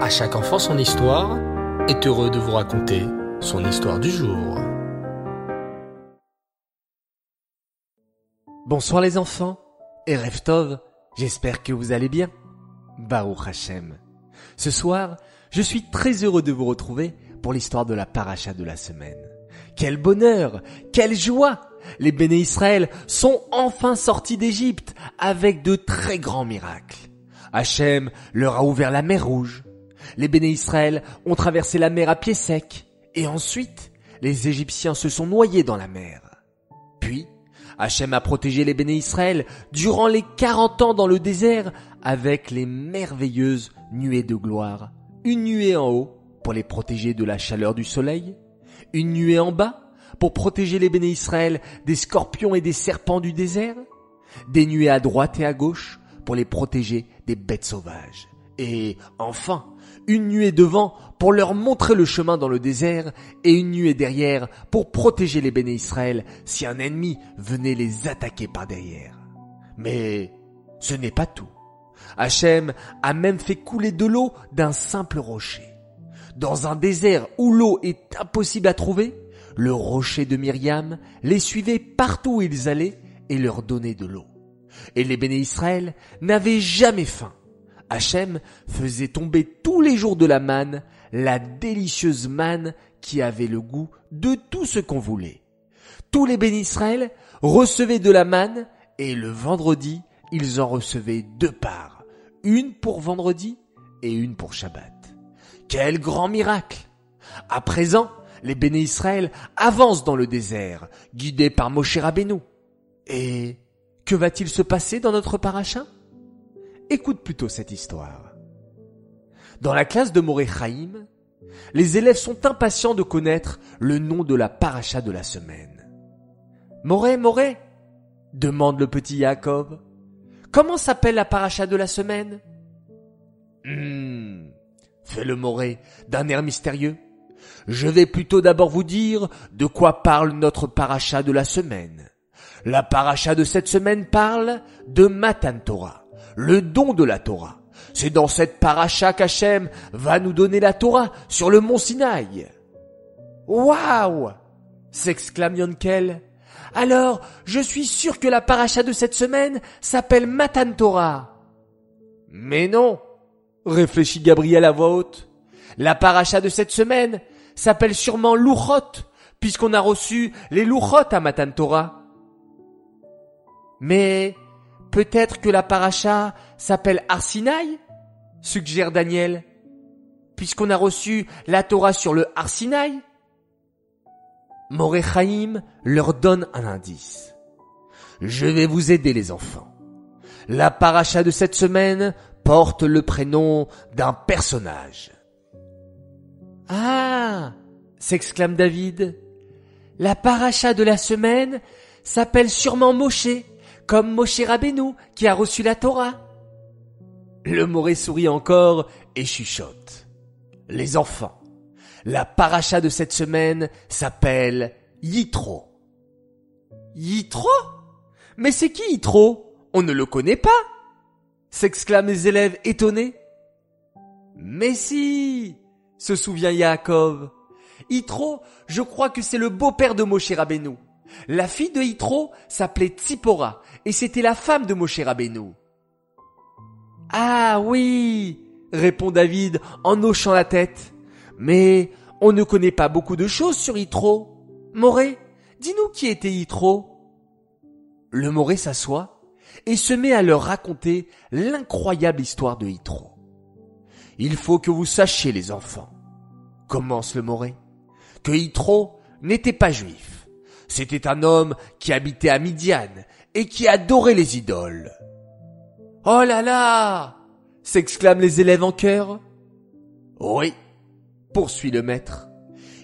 À chaque enfant son histoire est heureux de vous raconter son histoire du jour. Bonsoir les enfants et Reftov, j'espère que vous allez bien. Baruch Hashem. Ce soir, je suis très heureux de vous retrouver pour l'histoire de la paracha de la semaine. Quel bonheur, quelle joie Les béné Israël sont enfin sortis d'Égypte avec de très grands miracles. Hachem leur a ouvert la mer rouge. Les béné Israël ont traversé la mer à pied sec. Et ensuite, les Égyptiens se sont noyés dans la mer. Puis, Hachem a protégé les béné Israël durant les 40 ans dans le désert avec les merveilleuses nuées de gloire. Une nuée en haut pour les protéger de la chaleur du soleil, une nuée en bas pour protéger les béné Israël des scorpions et des serpents du désert, des nuées à droite et à gauche pour les protéger des bêtes sauvages, et enfin une nuée devant pour leur montrer le chemin dans le désert et une nuée derrière pour protéger les béné Israël si un ennemi venait les attaquer par derrière. Mais ce n'est pas tout. Hachem a même fait couler de l'eau d'un simple rocher. Dans un désert où l'eau est impossible à trouver, le rocher de Myriam les suivait partout où ils allaient et leur donnait de l'eau. Et les béné Israël n'avaient jamais faim. Hachem faisait tomber tous les jours de la manne, la délicieuse manne qui avait le goût de tout ce qu'on voulait. Tous les béné Israël recevaient de la manne et le vendredi, ils en recevaient deux parts, une pour vendredi et une pour Shabbat. Quel grand miracle À présent, les béné Israël avancent dans le désert, guidés par Moshe Rabbeinu. Et que va-t-il se passer dans notre paracha Écoute plutôt cette histoire. Dans la classe de Moré Chaim, les élèves sont impatients de connaître le nom de la paracha de la semaine. Moré, Moré demande le petit Yaakov. Comment s'appelle la paracha de la semaine? Hmm, fait le Moré d'un air mystérieux. Je vais plutôt d'abord vous dire de quoi parle notre paracha de la semaine. La paracha de cette semaine parle de Matan Torah, le don de la Torah. C'est dans cette paracha qu'Hachem va nous donner la Torah sur le mont Sinaï. Waouh s'exclame Yonkel. Alors, je suis sûr que la paracha de cette semaine s'appelle Matan Torah. Mais non, réfléchit Gabriel à voix haute. La paracha de cette semaine s'appelle sûrement Louchot, puisqu'on a reçu les Louchot à Matan Torah. Mais peut-être que la paracha s'appelle Arsinaï suggère Daniel, puisqu'on a reçu la Torah sur le Arsinaï. Morechaim leur donne un indice. Je vais vous aider les enfants. La paracha de cette semaine porte le prénom d'un personnage. Ah s'exclame David. La paracha de la semaine s'appelle sûrement Moshe, comme Moshe Rabbeinu qui a reçu la Torah. Le Moré sourit encore et chuchote. Les enfants, la paracha de cette semaine s'appelle Yitro. Yitro? Mais c'est qui Yitro? On ne le connaît pas s'exclament les élèves étonnés. Mais si se souvient Yaakov. Yitro, je crois que c'est le beau-père de Moshe Rabbeinu. La fille de Yitro s'appelait Tzipora et c'était la femme de Moshe Rabbeinu. Ah oui, répond David en hochant la tête. Mais on ne connaît pas beaucoup de choses sur Yitro. Moré, dis-nous qui était Yitro. Le Moré s'assoit et se met à leur raconter l'incroyable histoire de Yitro. Il faut que vous sachiez, les enfants, commence le Moré, que Yitro n'était pas juif. C'était un homme qui habitait à Midian et qui adorait les idoles. Oh là là s'exclament les élèves en chœur. Oui, poursuit le maître.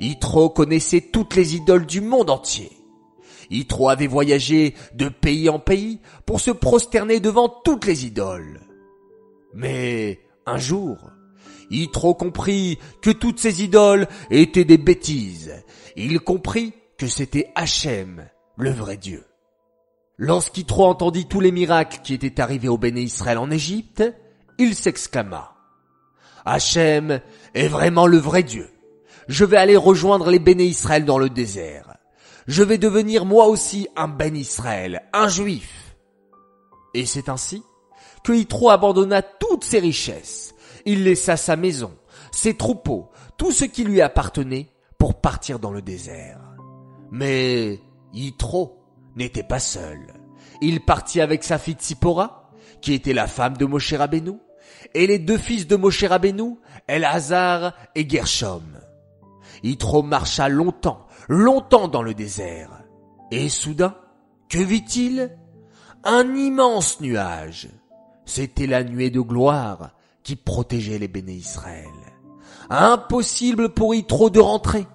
Yitro connaissait toutes les idoles du monde entier. Yitro avait voyagé de pays en pays pour se prosterner devant toutes les idoles. Mais un jour, Yitro comprit que toutes ces idoles étaient des bêtises. Il comprit que c'était Hachem, le vrai Dieu. Lorsqu'Yitro entendit tous les miracles qui étaient arrivés au béné Israël en Égypte, il s'exclama. Hachem est vraiment le vrai Dieu. Je vais aller rejoindre les béné Israël dans le désert. Je vais devenir moi aussi un ben Israël, un juif. Et c'est ainsi que Yitro abandonna toutes ses richesses. Il laissa sa maison, ses troupeaux, tout ce qui lui appartenait pour partir dans le désert. Mais Yitro n'était pas seul. Il partit avec sa fille Tzipora, qui était la femme de Moshe Rabbeinu, et les deux fils de Moshe Rabbeinu, Elazar et Gershom. Yitro marcha longtemps, longtemps dans le désert. Et soudain, que vit-il? Un immense nuage. C'était la nuée de gloire qui protégeait les béné Israël. Impossible pour Yitro de rentrer.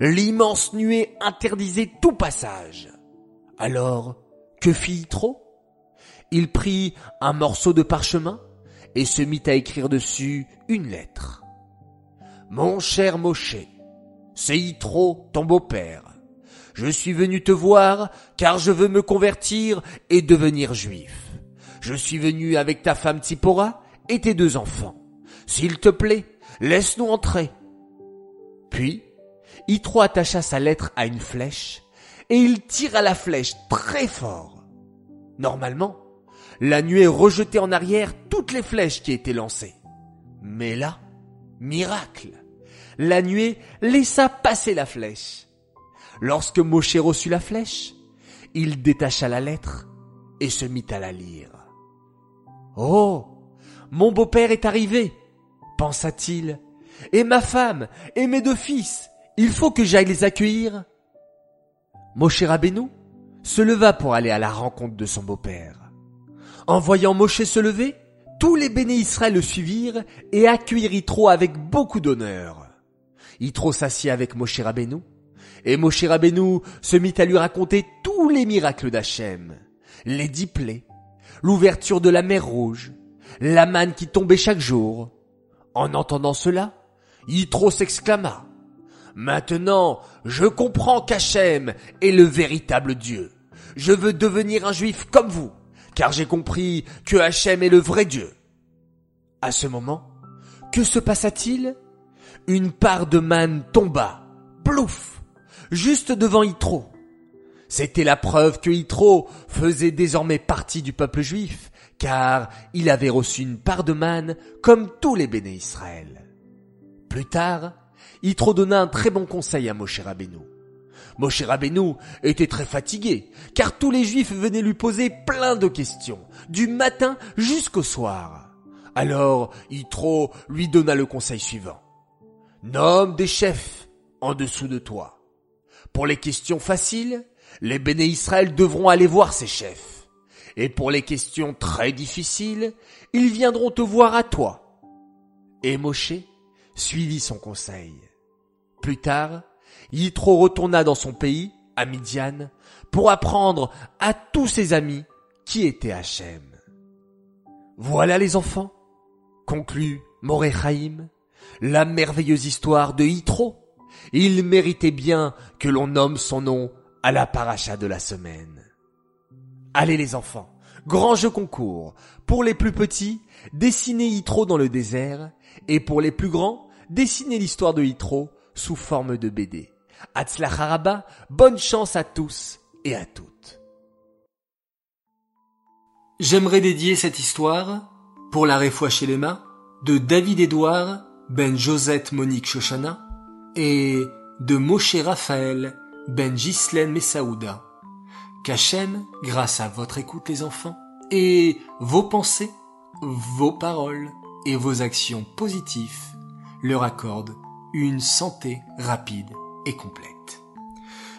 L'immense nuée interdisait tout passage. Alors, que fit Yitro Il prit un morceau de parchemin et se mit à écrire dessus une lettre. Mon cher Moshe, c'est Yitro, ton beau-père. Je suis venu te voir car je veux me convertir et devenir juif. Je suis venu avec ta femme Tsipora et tes deux enfants. S'il te plaît, laisse-nous entrer. Puis, Yitro attacha sa lettre à une flèche et il tira la flèche très fort. Normalement, la nuée rejetait en arrière toutes les flèches qui étaient lancées. Mais là, miracle, la nuée laissa passer la flèche. Lorsque Moshe reçut la flèche, il détacha la lettre et se mit à la lire. Oh, mon beau-père est arrivé, pensa-t-il, et ma femme, et mes deux fils, il faut que j'aille les accueillir. Moshe Rabbeinu se leva pour aller à la rencontre de son beau-père. En voyant Moshe se lever, tous les béné Israël le suivirent et accueillirent Yitro avec beaucoup d'honneur. Yitro s'assit avec Moshe Rabbeinu, et Moshe Rabbeinu se mit à lui raconter tous les miracles d'Hachem, les dix plaies, l'ouverture de la mer rouge, la manne qui tombait chaque jour. En entendant cela, Yitro s'exclama, Maintenant, je comprends qu'Hachem est le véritable Dieu. Je veux devenir un juif comme vous car j'ai compris que Hachem est le vrai Dieu. À ce moment, que se passa-t-il? Une part de manne tomba, plouf, juste devant Yitro. C'était la preuve que Yitro faisait désormais partie du peuple juif, car il avait reçu une part de manne comme tous les béné Israël. Plus tard, Yitro donna un très bon conseil à Moshe Rabbeinu. Moshe Rabbeinu était très fatigué, car tous les juifs venaient lui poser plein de questions, du matin jusqu'au soir. Alors, Yitro lui donna le conseil suivant. Nomme des chefs en dessous de toi. Pour les questions faciles, les béné Israël devront aller voir ces chefs. Et pour les questions très difficiles, ils viendront te voir à toi. Et Moshe suivit son conseil. Plus tard, Yitro retourna dans son pays, à Midian, pour apprendre à tous ses amis qui était Hachem. Voilà les enfants, conclut Morechaim, la merveilleuse histoire de Yitro. Il méritait bien que l'on nomme son nom à la paracha de la semaine. Allez les enfants, grand jeu concours. Pour les plus petits, dessinez Yitro dans le désert, et pour les plus grands, dessinez l'histoire de Yitro sous forme de BD. Haraba, bonne chance à tous et à toutes. J'aimerais dédier cette histoire, pour la réfoua chez les mains, de David Édouard, Ben Josette Monique Shoshana, et de Moshe Raphaël, Ben Ghislaine Messaouda. Qu'Hachem, grâce à votre écoute les enfants, et vos pensées, vos paroles et vos actions positives, leur accordent une santé rapide et complète.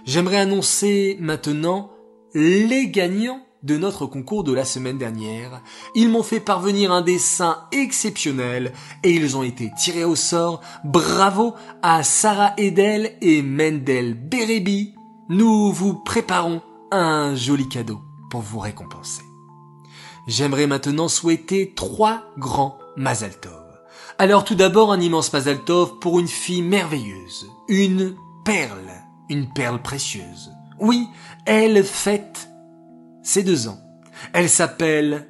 J'aimerais annoncer maintenant les gagnants de notre concours de la semaine dernière. Ils m'ont fait parvenir un dessin exceptionnel et ils ont été tirés au sort. Bravo à Sarah Edel et Mendel Berebi. Nous vous préparons un joli cadeau pour vous récompenser. J'aimerais maintenant souhaiter trois grands Mazal Alors tout d'abord un immense Mazal pour une fille merveilleuse, une perle, une perle précieuse. Oui, elle fête ses deux ans. Elle s'appelle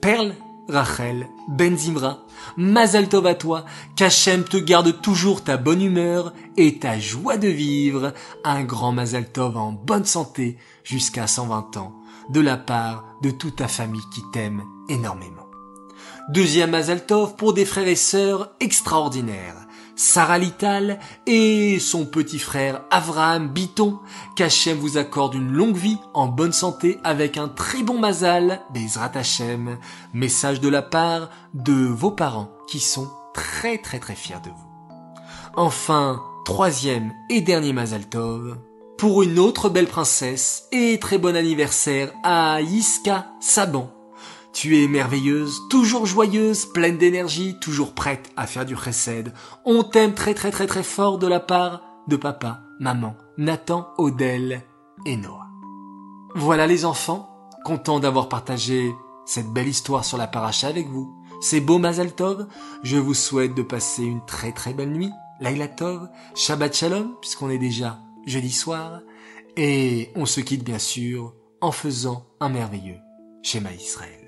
Perle Rachel, Ben Zimra, Mazal Tov à toi, qu'Hachem te garde toujours ta bonne humeur et ta joie de vivre, un grand Mazal Tov en bonne santé jusqu'à 120 ans, de la part de toute ta famille qui t'aime énormément. Deuxième Mazal Tov pour des frères et sœurs extraordinaires. Sarah Lital et son petit frère Avraham Biton, qu'Hachem vous accorde une longue vie en bonne santé avec un très bon mazal, Bezrat Hachem, message de la part de vos parents qui sont très très très fiers de vous. Enfin, troisième et dernier Mazal Tov, pour une autre belle princesse et très bon anniversaire à Yiska Saban, tu es merveilleuse, toujours joyeuse, pleine d'énergie, toujours prête à faire du chesed. On t'aime très très très très fort de la part de papa, maman, Nathan, Odell et Noah. Voilà les enfants, content d'avoir partagé cette belle histoire sur la paracha avec vous. C'est beau Mazal Tov, je vous souhaite de passer une très très belle nuit. Laila Tov, Shabbat Shalom, puisqu'on est déjà jeudi soir. Et on se quitte bien sûr en faisant un merveilleux schéma Israël.